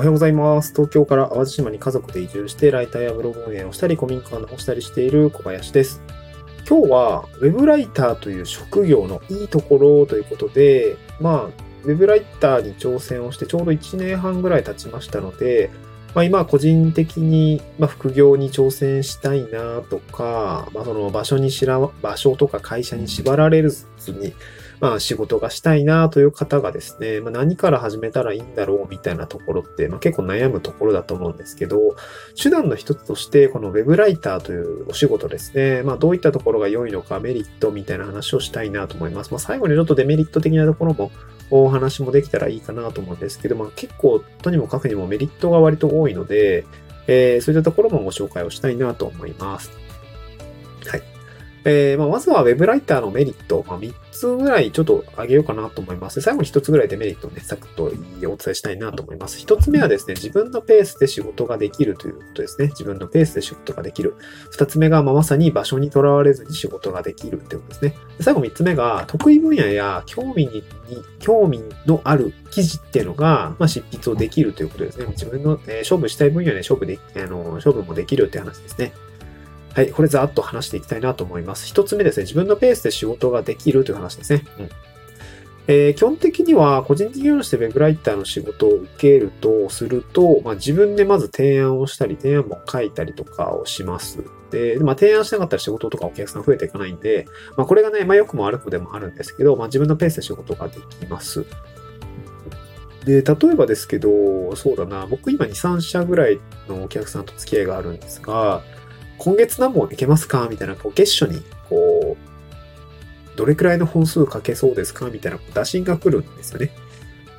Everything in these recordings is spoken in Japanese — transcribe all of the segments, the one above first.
おはようございます。東京から淡路島に家族で移住して、ライターやブログ運営をしたり、古民家を直したりしている小林です。今日は、ウェブライターという職業のいいところということで、まあ、ウェブライターに挑戦をしてちょうど1年半ぐらい経ちましたので、まあ、今個人的に、ま、副業に挑戦したいなとか、まあ、その場所にしら、場所とか会社に縛られずに、まあ仕事がしたいなという方がですね、まあ、何から始めたらいいんだろうみたいなところって、まあ、結構悩むところだと思うんですけど、手段の一つとして、このウェブライターというお仕事ですね、まあどういったところが良いのか、メリットみたいな話をしたいなと思います。まあ最後にちょっとデメリット的なところもお話もできたらいいかなと思うんですけど、まあ結構とにもかくにもメリットが割と多いので、えーそういったところもご紹介をしたいなと思います。えーまあ、まずは Web ライターのメリット、まあ、3つぐらいちょっと挙げようかなと思います。最後に1つぐらいデメリットをね、サクッとお伝えしたいなと思います。1つ目はですね、自分のペースで仕事ができるということですね。自分のペースで仕事ができる。2つ目が、まあ、まさに場所にとらわれずに仕事ができるということですね。最後3つ目が、得意分野や興味に、興味のある記事っていうのが、まあ、執筆をできるということですね。自分の、えー勝負したい分野で勝負で、あの、勝負もできるっていう話ですね。はい、これざーっと話していきたいなと思います。一つ目ですね、自分のペースで仕事ができるという話ですね。うんえー基本的には個人事業主でウェブライターの仕事を受けるとすると、まあ、自分でまず提案をしたり、提案も書いたりとかをします。で、まあ、提案しなかったら仕事とかお客さん増えていかないんで、まあ、これがね、まあ、良くも悪くでもあるんですけど、まあ、自分のペースで仕事ができます。で、例えばですけど、そうだな、僕今2、3社ぐらいのお客さんと付き合いがあるんですが、今月何本いけますか？みたいな、こう、月初に、こう、どれくらいの本数書けそうですか？みたいな打診が来るんですよね。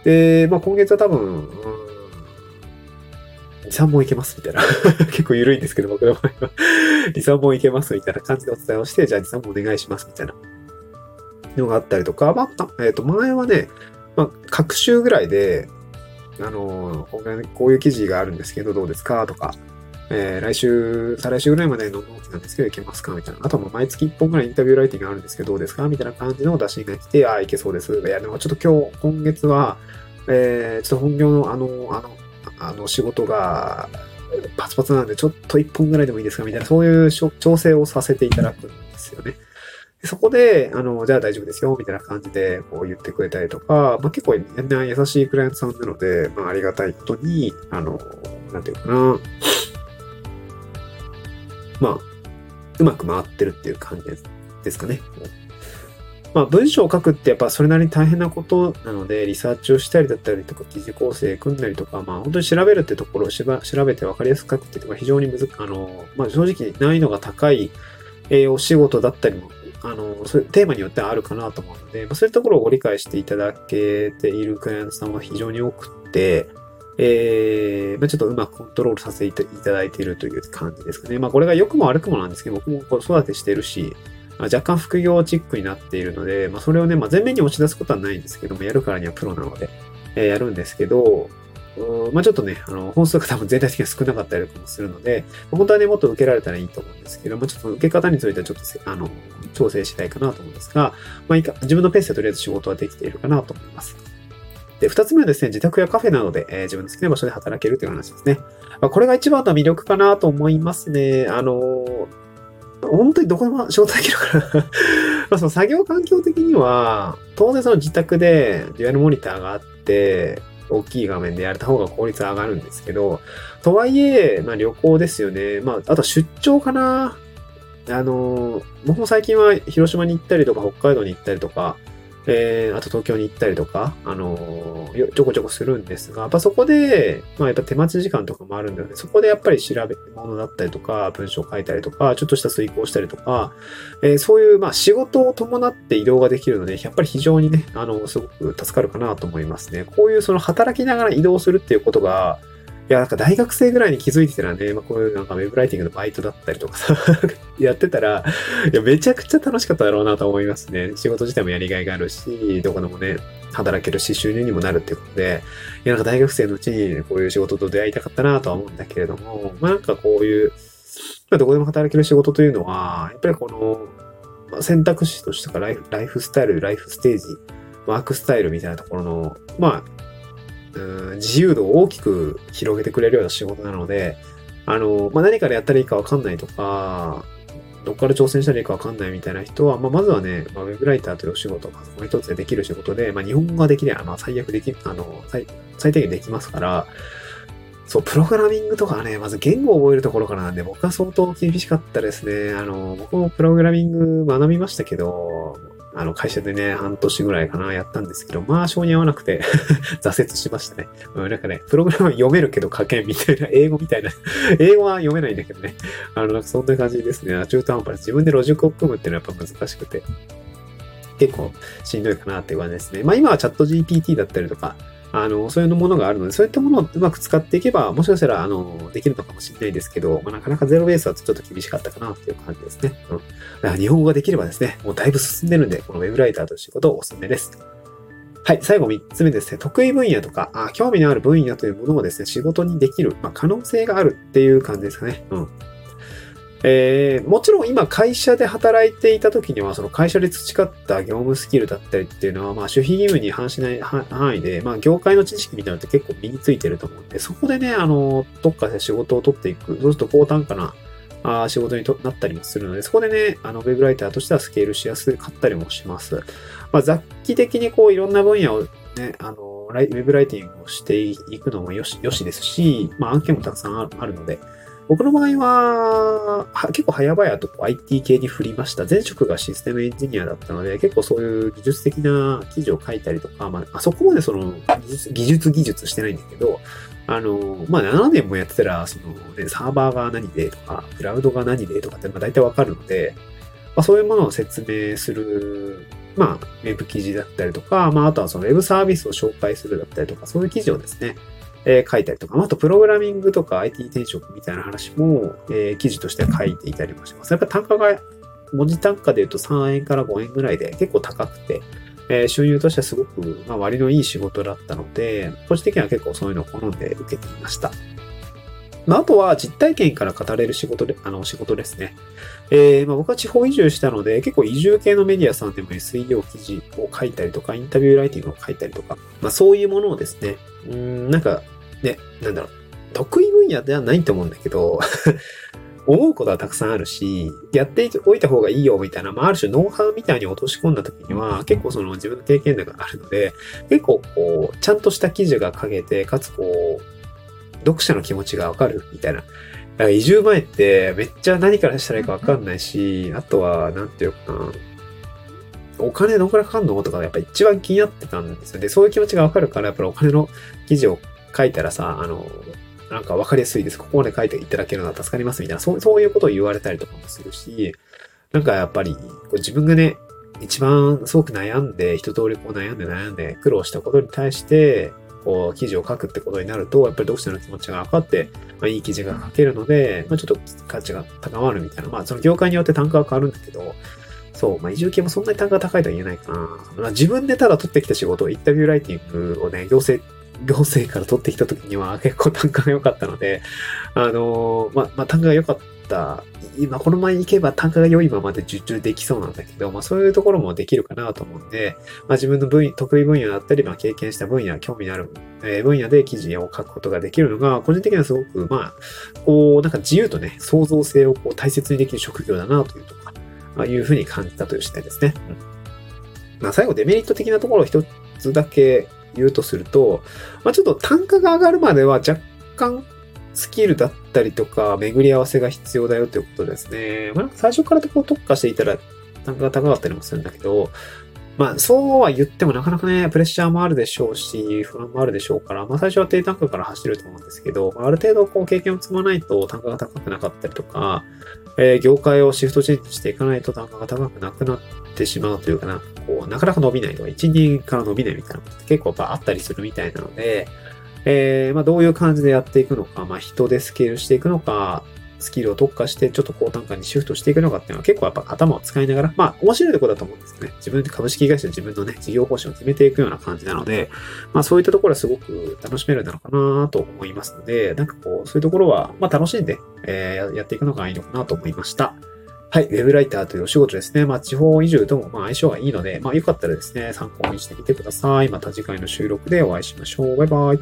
で、まあ今月は多分、うん、2、3本いけますみたいな。結構緩いんですけど、僕の場合は。2、3本いけますみたいな感じでお伝えをして、じゃあ2、3本お願いしますみたいなのがあったりとか、まあ、えっ、と、前はね、まあ、各週ぐらいで、あの、こうこういう記事があるんですけど、どうですか？とか、えー来週、再来週ぐらいまでの納期なんですけど、いけますかみたいな。あとも毎月1本ぐらいインタビューライティングあるんですけど、どうですかみたいな感じの打診が来て、ああ、いけそうです。いや、でもちょっと今日、今月は、えーちょっと本業のあの、あの、あの仕事が、パツパツなんで、ちょっと1本ぐらいでもいいですかみたいな、そういう調整をさせていただくんですよね。そこで、あの、じゃあ大丈夫ですよ、みたいな感じで、こう言ってくれたりとか、まあ結構、ね、優しいクライアントさんなので、まあありがたいことに、あの、なんていうかな、まあ、うまく回ってるっていう感じですかね。まあ、文章を書くってやっぱそれなりに大変なことなので、リサーチをしたりだったりとか、記事構成組んだりとか、まあ、本当に調べるってところをしば調べて分かりやすく書くっていうのが非常にむずあの、まあ、正直難易度が高い、えーお仕事だったりも、あの、そういうテーマによってはあるかなと思うので、まあ、そういうところをご理解していただけているクライアントさんは非常に多くって、えーまあ、ちょっとうまくコントロールさせていただいているという感じですかね。まあ、これが良くも悪くもなんですけど、僕も子育てしてるし、まあ若干副業チックになっているので、まあ、それをね、まあ、前面に押し出すことはないんですけども、やるからにはプロなので、えーやるんですけど、うんまあ、ちょっとね、あの、本数が多分全体的には少なかったりとかもするので、本当はね、もっと受けられたらいいと思うんですけども、ちょっと受け方についてはちょっと、あの、調整したいかなと思うんですが、まあ、いいか自分のペースでとりあえず仕事はできているかなと思います。で、二つ目はですね、自宅やカフェなどで、えー自分の好きな場所で働けるという話ですね。まあ、これが一番の魅力かなと思いますね。あのー本当にどこでも仕事できるから まあその作業環境的には、当然その自宅でデュアルモニターがあって、大きい画面でやれた方が効率上がるんですけど、とはいえ、まあ旅行ですよね。まあ、あと出張かな。あの、僕も最近は広島に行ったりとか、北海道に行ったりとか、えー、あと東京に行ったりとか、あのよちょこちょこするんですが、やっぱそこで、まあやっぱ手待ち時間とかもあるんだよね。そこでやっぱり調べ物だったりとか、文章書いたりとか、ちょっとした遂行したりとか、えーそういう、まあ仕事を伴って移動ができるので、やっぱり非常にね、あの、すごく助かるかなと思いますね。こういうその働きながら移動するっていうことが、いや、なんか大学生ぐらいに気づいてたらね、まあ、こういうなんかウェブライティングのバイトだったりとかさ、やってたら、いや、めちゃくちゃ楽しかっただろうなと思いますね。仕事自体もやりがいがあるし、どこでもね、働けるし、収入にもなるっていうことで、いや、なんか大学生のうちにこういう仕事と出会いたかったなとは思うんだけれども、まあなんかこういう、まあどこでも働ける仕事というのは、やっぱりこの、ま選択肢としてかライフライフスタイル、ライフステージ、ワークスタイルみたいなところの、まあ、うん自由度を大きく広げてくれるような仕事なので、あの、まあ、何からやったらいいかわかんないとか、どっから挑戦したらいいかわかんないみたいな人は、まあ、まずはね、まあ、ウェブライターというお仕事、パソコン一つでできる仕事で、まあ、日本語ができれば、ま、最悪でき、あの、最、最低限できますから、そう、プログラミングとかはね、まず言語を覚えるところからなんで、僕は相当厳しかったですね。あの、僕もプログラミング学びましたけど、あの、会社でね、半年ぐらいかな、やったんですけど、まあ、性に合わなくて 挫折しましたね。うん、なんかね、プログラム読めるけど書けんみたいな、英語みたいな 英語は読めないんだけどね。あの、そんな感じですね。中途半端で自分でロジックを組むっていうのはやっぱ難しくて、結構しんどいかなっていう感じですね。まあ、今はチャット GPT だったりとか、あの、そういうものがあるので、そういったものをうまく使っていけば、もしかしたら、あの、できるのかもしれないですけど、まあ、なかなかゼロベースはちょっと厳しかったかなっていう感じですね。うん。だから日本語ができればですね、もうだいぶ進んでるんで、このウェブライターという仕事をお勧めです。はい。最後3つ目ですね。得意分野とか、あ興味のある分野というものをですね、仕事にできる、まあ、可能性があるっていう感じですかね。うん。えー、もちろん今会社で働いていた時には、その会社で培った業務スキルだったりっていうのは、まあ守秘義務に反しない範囲で、まあ業界の知識みたいなのって結構身についてると思うんで、そこでね、あの、どっかで仕事を取っていく、そうすると高単価なあ仕事になったりもするので、そこでね、あの、ウェブライターとしてはスケールしやすかったりもします。まあ、雑記的にこういろんな分野をね、あの、ウェブライティングをしていくのもよし、よしですし、まあ案件もたくさんあるので、僕の場合は、結構早々と IT 系に振りました。前職がシステムエンジニアだったので、結構そういう技術的な記事を書いたりとか、まあ、そこまでその技術技術してないんだけど、あの、まあ、7年もやってたら、その、ね、サーバーが何でとか、クラウドが何でとかって、まあ、大体わかるので、まあ、そういうものを説明する、まあ、ウェブ記事だったりとか、まあ、あとはそのウェブサービスを紹介するだったりとか、そういう記事をですね、えー、書いたりとか、あとプログラミングとか IT 転職みたいな話も、えー、記事として書いていたりもします。やっぱ単価が、文字単価で言うと3円から5円ぐらいで結構高くて、えー、収入としてはすごく、まあ、割のいい仕事だったので、個人的には結構そういうのを好んで受けていました。まあ、あとは実体験から語れる仕事で、あの、仕事ですね。えー、まあ、僕は地方移住したので、結構移住系のメディアさんでも SEO 記事を書いたりとか、インタビューライティングを書いたりとか、まあ、そういうものをですね、うん、なんか、ね、なんだろう、得意分野ではないと思うんだけど 思うことはたくさんあるし、やっておいた方がいいよみたいな、まあ、ある種ノウハウみたいに落とし込んだ時には、結構その自分の経験談があるので、結構こう、ちゃんとした記事が書けて、かつこう、読者の気持ちがわかるみたいな。だから移住前ってめっちゃ何からしたらいいかわかんないし、あとは、なんていうかな、お金どんくらいかかんのとかやっぱ一番気になってたんですよ。で、そういう気持ちがわかるから、やっぱりお金の記事を書いたらさ、あの、なんか分かりやすいです。ここまで書いていただけるのは助かりますみたいな、そうそういうことを言われたりとかもするし、なんかやっぱり、こう自分がね、一番すごく悩んで、一通りこう悩んで悩んで苦労したことに対して、こう、記事を書くってことになると、やっぱり読者の気持ちが分かって、まあ、いい記事が書けるので、まあ、ちょっと価値が高まるみたいな。まあ、その業界によって単価は変わるんだけど、そう、まあ、移住系もそんなに単価が高いとは言えないかな。まあ、自分でただ取ってきた仕事、インタビューライティングをね、行政行政から取ってきた時には結構単価が良かったので、あのー、ま、まあ、単価が良かった。今、この前行けば単価が良いままで受注できそうなんだけど、まあ、そういうところもできるかなと思うんで、まあ、自分の分得意分野だったり、まあ、経験した分野、興味のある分野で記事を書くことができるのが、個人的にはすごく、まあ、こう、なんか自由とね、創造性をこう大切にできる職業だなというとか、まあ、いうふうに感じたという視点ですね。うんまあ、最後、デメリット的なところを一つだけ言うとすると、まあ、ちょっと単価が上がるまでは若干スキルだったりとか巡り合わせが必要だよということですね。まあ、最初からこう特化していたら単価が高かったりもするんだけど、まあ、そうは言ってもなかなかね、プレッシャーもあるでしょうし、不安もあるでしょうから、まあ最初は低単価から走ると思うんですけど、ある程度こう経験を積まないと単価が高くなかったりとか、えー、業界をシフトチェンジしていかないと単価が高くなくなってしまうというかな、こう、なかなか伸びないとか、1、2から伸びないみたいなことって結構やっぱあったりするみたいなので、えー、まあどういう感じでやっていくのか、まあ人でスケールしていくのか、スキルを特化してちょっと高単価にシフトしていくのかっていうのは結構やっぱ頭を使いながら、まあ面白いところだと思うんですよね。自分で株式会社自分のね、事業方針を決めていくような感じなので、まあそういったところはすごく楽しめるんだろうかなと思いますので、なんかこう、そういうところは、まあ楽しんで、えー、やっていくのがいいのかなと思いました。はい、ウェブライターというお仕事ですね。まあ、地方移住ともまあ相性がいいので、まあ、よかったらですね、参考にしてみてください。また次回の収録でお会いしましょう。バイバイ。